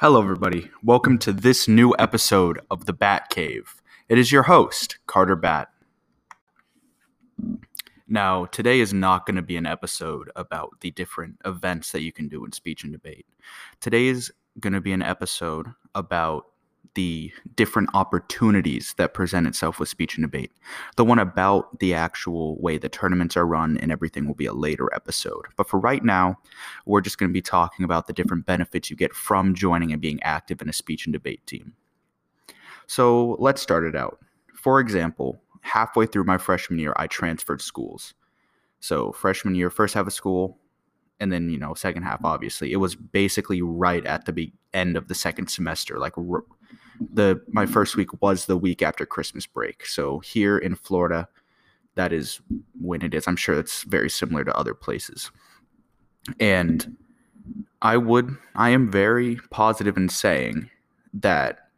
Hello, everybody. Welcome to this new episode of The Bat Cave. It is your host, Carter Bat. Now, today is not going to be an episode about the different events that you can do in speech and debate. Today is going to be an episode about the different opportunities that present itself with speech and debate. The one about the actual way the tournaments are run and everything will be a later episode. But for right now, we're just going to be talking about the different benefits you get from joining and being active in a speech and debate team. So let's start it out. For example, halfway through my freshman year, I transferred schools. So freshman year, first half of school, and then you know second half obviously it was basically right at the be- end of the second semester like r- the my first week was the week after Christmas break. So here in Florida, that is when it is. I'm sure it's very similar to other places. And I would I am very positive in saying that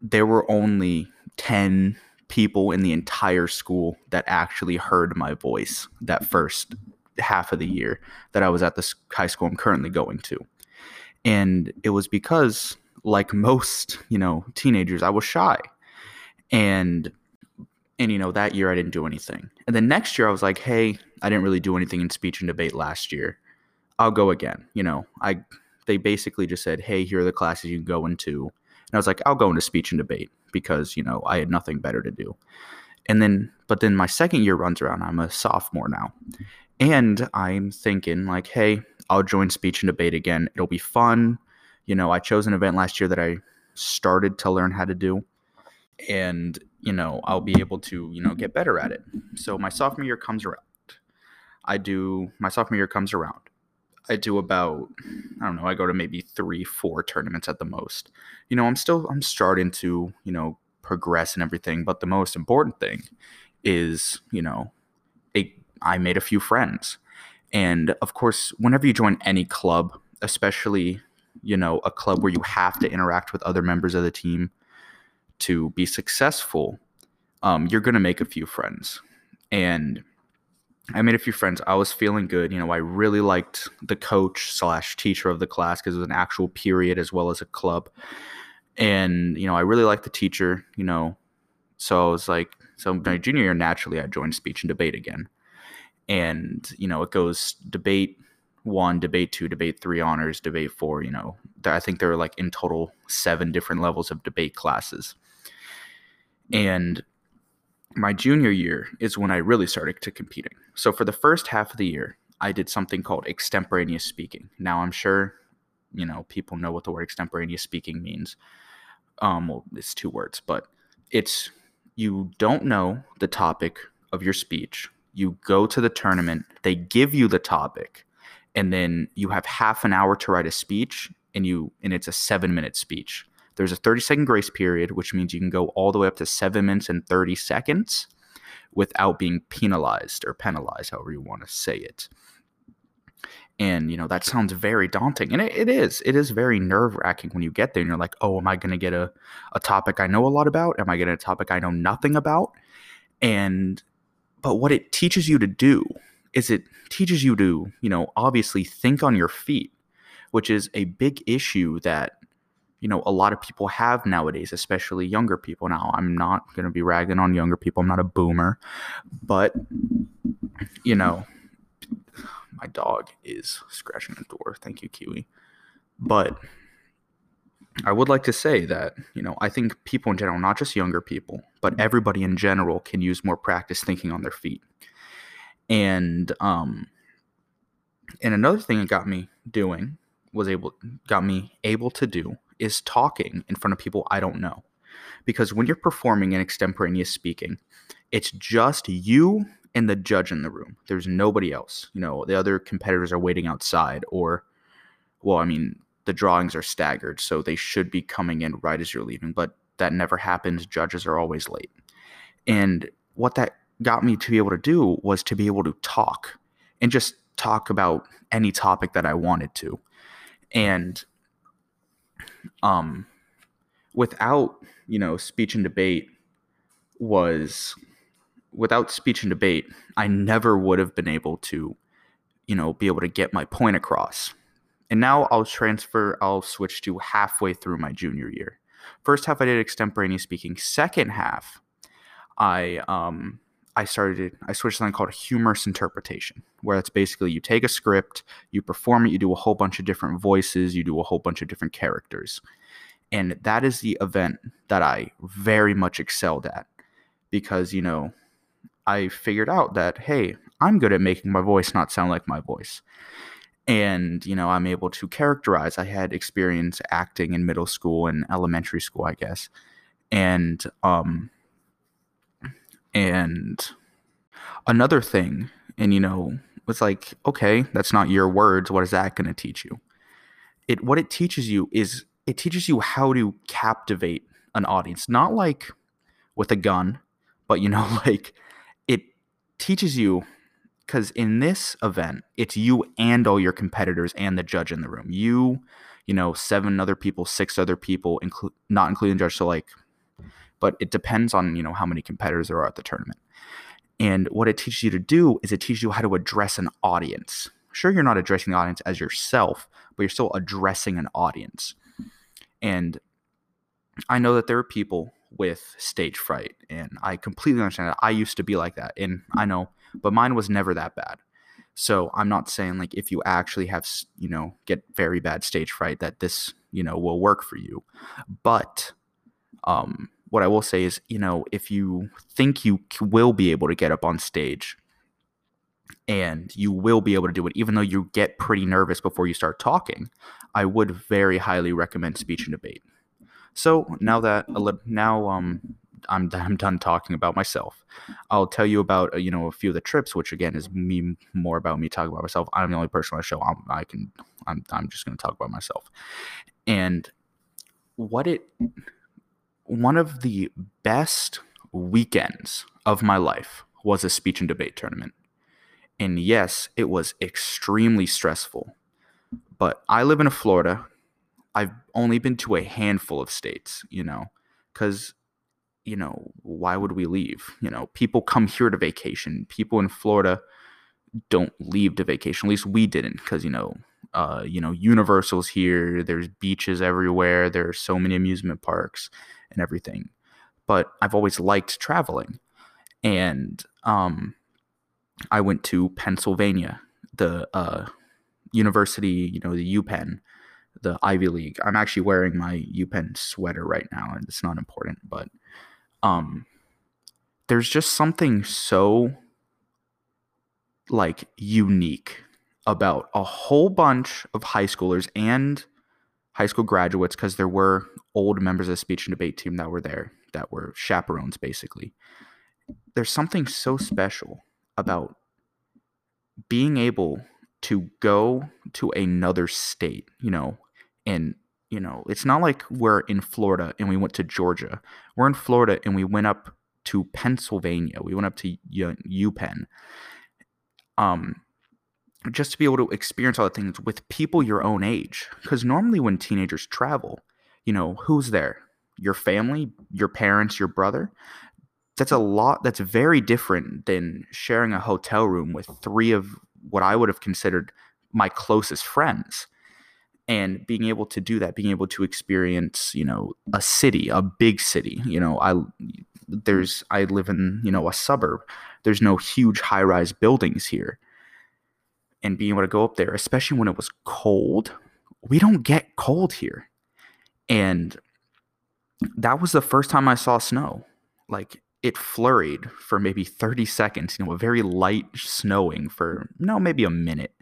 there were only 10 people in the entire school that actually heard my voice that first half of the year that I was at the high school I'm currently going to. And it was because like most, you know, teenagers, I was shy. And and you know, that year I didn't do anything. And then next year I was like, "Hey, I didn't really do anything in speech and debate last year. I'll go again." You know, I they basically just said, "Hey, here are the classes you can go into." And I was like, "I'll go into speech and debate because, you know, I had nothing better to do." And then but then my second year runs around. I'm a sophomore now. And I'm thinking like, "Hey, I'll join speech and debate again. It'll be fun you know, I chose an event last year that I started to learn how to do and, you know, I'll be able to, you know, get better at it. So my sophomore year comes around. I do my sophomore year comes around. I do about I don't know, I go to maybe 3 4 tournaments at the most. You know, I'm still I'm starting to, you know, progress and everything, but the most important thing is, you know, a, I made a few friends. And of course, whenever you join any club, especially you know a club where you have to interact with other members of the team to be successful um, you're going to make a few friends. And i made a few friends. I was feeling good. You know i really liked the coach slash teacher of the class because it was an actual period as well as a club. And you know i really liked the teacher you know. So i was like so my junior year naturally i joined speech and debate again. And you know it goes debate one, debate two, debate three honors, debate four. You know, I think there are like in total seven different levels of debate classes. And my junior year is when I really started to competing. So for the first half of the year, I did something called extemporaneous speaking. Now I'm sure, you know, people know what the word extemporaneous speaking means. Um, well, it's two words, but it's you don't know the topic of your speech. You go to the tournament, they give you the topic, and then you have half an hour to write a speech and you and it's a 7 minute speech. There's a 30 second grace period which means you can go all the way up to 7 minutes and 30 seconds without being penalized or penalized however you want to say it. And you know that sounds very daunting, and it, it is. It is very nerve wracking when you get there, and you're like, "Oh, am I going to get a, a topic I know a lot about? Am I getting a topic I know nothing about?" And but what it teaches you to do is it teaches you to, you know, obviously think on your feet, which is a big issue that you know a lot of people have nowadays especially younger people. Now i'm not going to be ragging on younger people. I'm not a boomer but you know my dog is scratching the door. Thank you kiwi. But i would like to say that you know i think people in general not just younger people but everybody in general can use more practice thinking on their feet and um and another thing it got me doing was able got me able to do is talking in front of people I don't know. Because when you're performing in extemporaneous speaking, it's just you and the judge in the room. There's nobody else. You know, the other competitors are waiting outside or well, I mean, the drawings are staggered, so they should be coming in right as you're leaving, but that never happens. Judges are always late. And what that got me to be able to do was to be able to talk and just talk about any topic that I wanted to. And um without, you know, speech and debate was without speech and debate, I never would have been able to, you know, be able to get my point across. and now I'll transfer, I'll switch to halfway through my junior year. First half, I did extemporaneous speaking. Second half, I um, I started I switched something called humorous interpretation, where it's basically you take a script, you perform it, you do a whole bunch of different voices, you do a whole bunch of different characters. And that is the event that I very much excelled at because, you know, I figured out that hey, I'm good at making my voice not sound like my voice. And, you know, I'm able to characterize. I had experience acting in middle school and elementary school, I guess. And um and another thing, and you know, it's like, okay, that's not your words. What is that going to teach you? It what it teaches you is it teaches you how to captivate an audience, not like with a gun, but you know, like it teaches you because in this event, it's you and all your competitors and the judge in the room. You, you know, seven other people, six other people, include not including the judge. So like but it depends on you know how many competitors there are at the tournament. And what it teaches you to do is it teaches you how to address an audience. Sure, you're not addressing the audience as yourself, but you're still addressing an audience. And I know that there are people with stage fright, and I completely understand that. I used to be like that, and I know, but mine was never that bad. So I'm not saying like if you actually have, you know, get very bad stage fright that this, you know, will work for you. But um what I will say is, you know, if you think you will be able to get up on stage and you will be able to do it, even though you get pretty nervous before you start talking, I would very highly recommend speech and debate. So now that now um I'm I'm done talking about myself, I'll tell you about uh, you know a few of the trips, which again is me more about me talking about myself. I'm the only person on the show. I'm, I can I'm I'm just going to talk about myself, and what it one of the best weekends of my life was a speech and debate tournament. And yes, it was extremely stressful. But I live in Florida. I've only been to a handful of states, you know, because, you know, why would we leave? You know, people come here to vacation. People in Florida don't leave to vacation. At least we didn't, because, you know, uh, you know, Universal's here. There's beaches everywhere. There are so many amusement parks and everything. But I've always liked traveling. And um, I went to Pennsylvania, the uh, university, you know, the UPenn, the Ivy League. I'm actually wearing my UPenn sweater right now, and it's not important, but um, there's just something so like unique about a whole bunch of high schoolers and high school graduates because there were old members of the speech and debate team that were there that were chaperones basically. There's something so special about being able to go to another state you know and you know it's not like we're in florida and we went to georgia. We're in florida and we went up to pennsylvania. We went up to upenn um just to be able to experience all the things with people your own age. Because normally when teenagers travel, you know, who's there? Your family, your parents, your brother. That's a lot, that's very different than sharing a hotel room with three of what I would have considered my closest friends. And being able to do that, being able to experience, you know, a city, a big city. You know, I there's I live in, you know, a suburb. There's no huge high-rise buildings here and being able to go up there, especially when it was cold. We don't get cold here. And that was the first time I saw snow. Like it flurried for maybe 30 seconds, you know, a very light snowing for no, maybe a minute.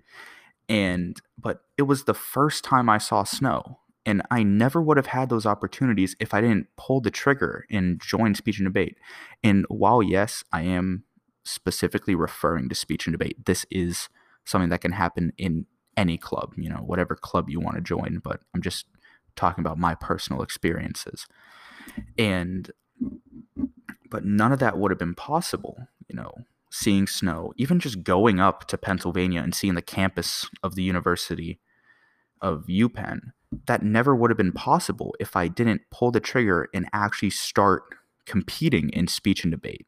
And but it was the first time I saw snow. And I never would have had those opportunities if I didn't pull the trigger and join speech and debate. And while yes, I am specifically referring to speech and debate, this is something that can happen in any club, you know, whatever club you want to join. But I'm just talking about my personal experiences. And, but none of that would have been possible, you know, seeing snow, even just going up to Pennsylvania and seeing the campus of the University of UPenn. That never would have been possible if I didn't pull the trigger and actually start competing in speech and debate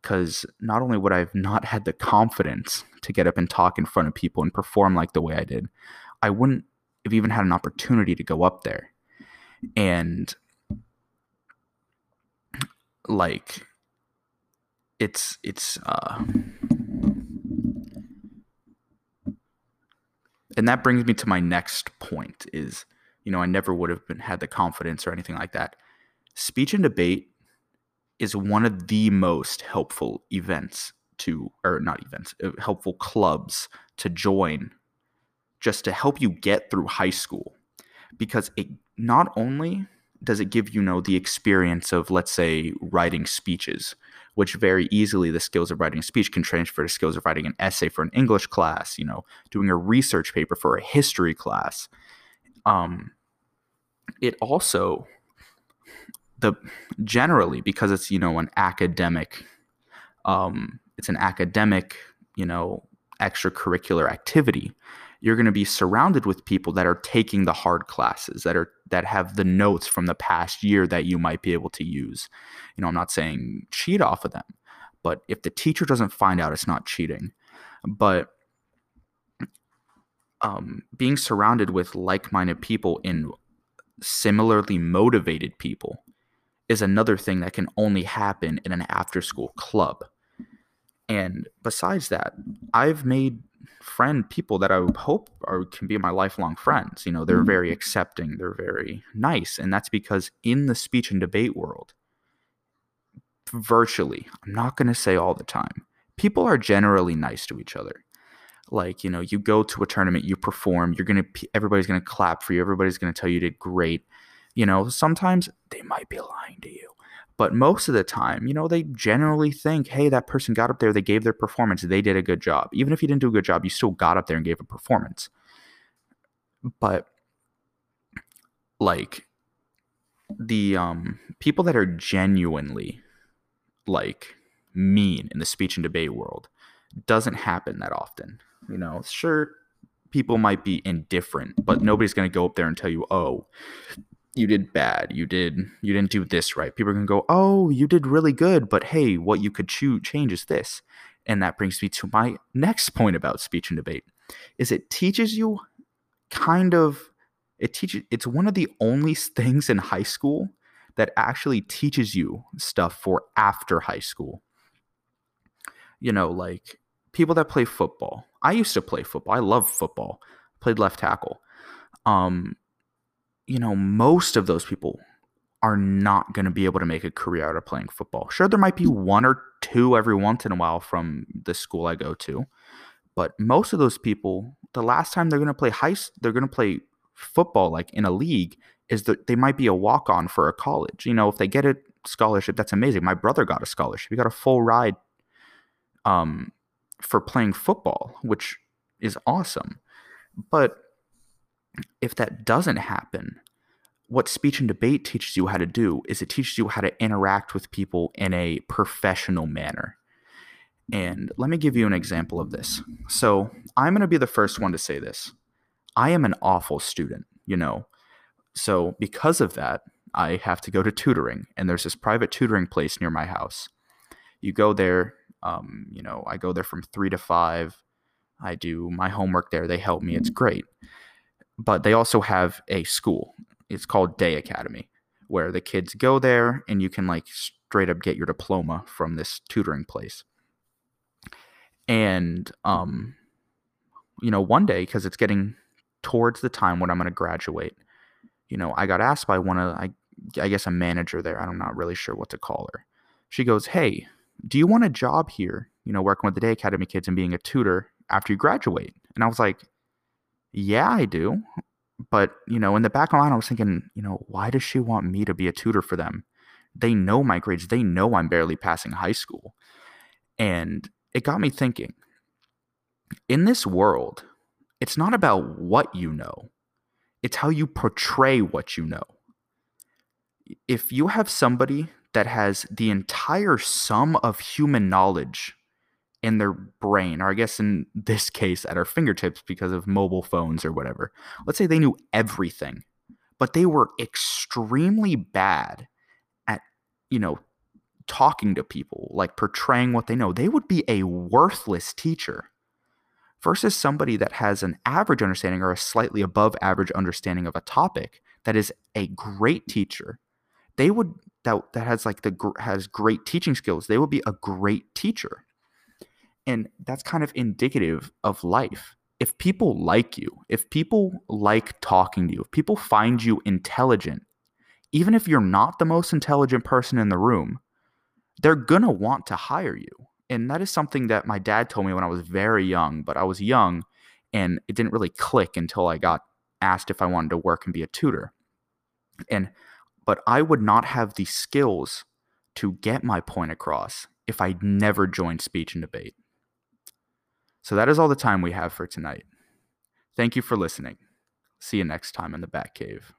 because not only would I have not had the confidence to get up and talk in front of people and perform like the way I did, I wouldn't have even had an opportunity to go up there. And like it's it's uh and that brings me to my next point is you know i never would have been had the confidence or anything like that speech and debate is one of the most helpful events to or not events uh, helpful clubs to join just to help you get through high school. Because it not only does it give you know the experience of let's say writing speeches which very easily the skills of writing a speech can transfer to skills of writing an essay for an english class you know doing a research paper for a history class. Um, it also the generally because it's you know an academic um, it's an academic you know extracurricular activity you're going to be surrounded with people that are taking the hard classes that are that have the notes from the past year that you might be able to use. You know i'm not saying cheat off of them but if the teacher doesn't find out it's not cheating but um, being surrounded with like-minded people in similarly motivated people is another thing that can only happen in an after-school club and besides that i've made friend people that I hope are can be my lifelong friends. You know, they're very mm-hmm. accepting, they're very nice, and that's because in the speech and debate world, virtually, I'm not going to say all the time, people are generally nice to each other. Like, you know, you go to a tournament, you perform, you're going to everybody's going to clap for you, everybody's going to tell you, you did great. You know, sometimes they might be lying to you but most of the time, you know, they generally think, hey, that person got up there, they gave their performance, they did a good job. Even if you didn't do a good job, you still got up there and gave a performance. But like the um people that are genuinely like mean in the speech and debate world doesn't happen that often. You know, sure people might be indifferent, but nobody's going to go up there and tell you, "Oh, you did bad. You did you didn't do this right. People are gonna go, oh, you did really good, but hey, what you could choose change is this. And that brings me to my next point about speech and debate is it teaches you kind of it teaches it's one of the only things in high school that actually teaches you stuff for after high school. You know, like people that play football. I used to play football. I love football. Played left tackle. Um, you know, most of those people are not going to be able to make a career out of playing football. Sure, there might be one or two every once in a while from the school I go to, but most of those people, the last time they're going to play high, they're going to play football like in a league is that they might be a walk on for a college. You know, if they get a scholarship, that's amazing. My brother got a scholarship; he got a full ride um, for playing football, which is awesome. But if that doesn't happen, what speech and debate teaches you how to do is it teaches you how to interact with people in a professional manner. And let me give you an example of this. So, I'm going to be the first one to say this. I am an awful student, you know. So, because of that, I have to go to tutoring, and there's this private tutoring place near my house. You go there, um, you know, I go there from three to five. I do my homework there. They help me. It's great but they also have a school. It's called Day Academy, where the kids go there and you can like straight up get your diploma from this tutoring place. And um, you know, one day because it's getting towards the time when I'm going to graduate, you know, I got asked by one of I I guess a manager there. I'm not really sure what to call her. She goes, "Hey, do you want a job here? You know, working with the Day Academy kids and being a tutor after you graduate?" And I was like, yeah, I do. But, you know, in the back of my mind, I was thinking, you know, why does she want me to be a tutor for them? They know my grades. They know I'm barely passing high school. And it got me thinking in this world, it's not about what you know, it's how you portray what you know. If you have somebody that has the entire sum of human knowledge in their brain, or I guess in this case at our fingertips because of mobile phones or whatever. Let's say they knew everything, but they were extremely bad at, you know, talking to people, like portraying what they know. They would be a worthless teacher. versus somebody that has an average understanding or a slightly above average understanding of a topic that is a great teacher they would that that has like the has great teaching skills they would be a great teacher and that's kind of indicative of life if people like you if people like talking to you if people find you intelligent even if you're not the most intelligent person in the room they're going to want to hire you and that is something that my dad told me when I was very young, but I was young and it didn't really click until I got asked if I wanted to work and be a tutor. And but I would not have the skills to get my point across if I'd never joined speech and debate. So that is all the time we have for tonight. Thank you for listening. See you next time in the Bat Cave.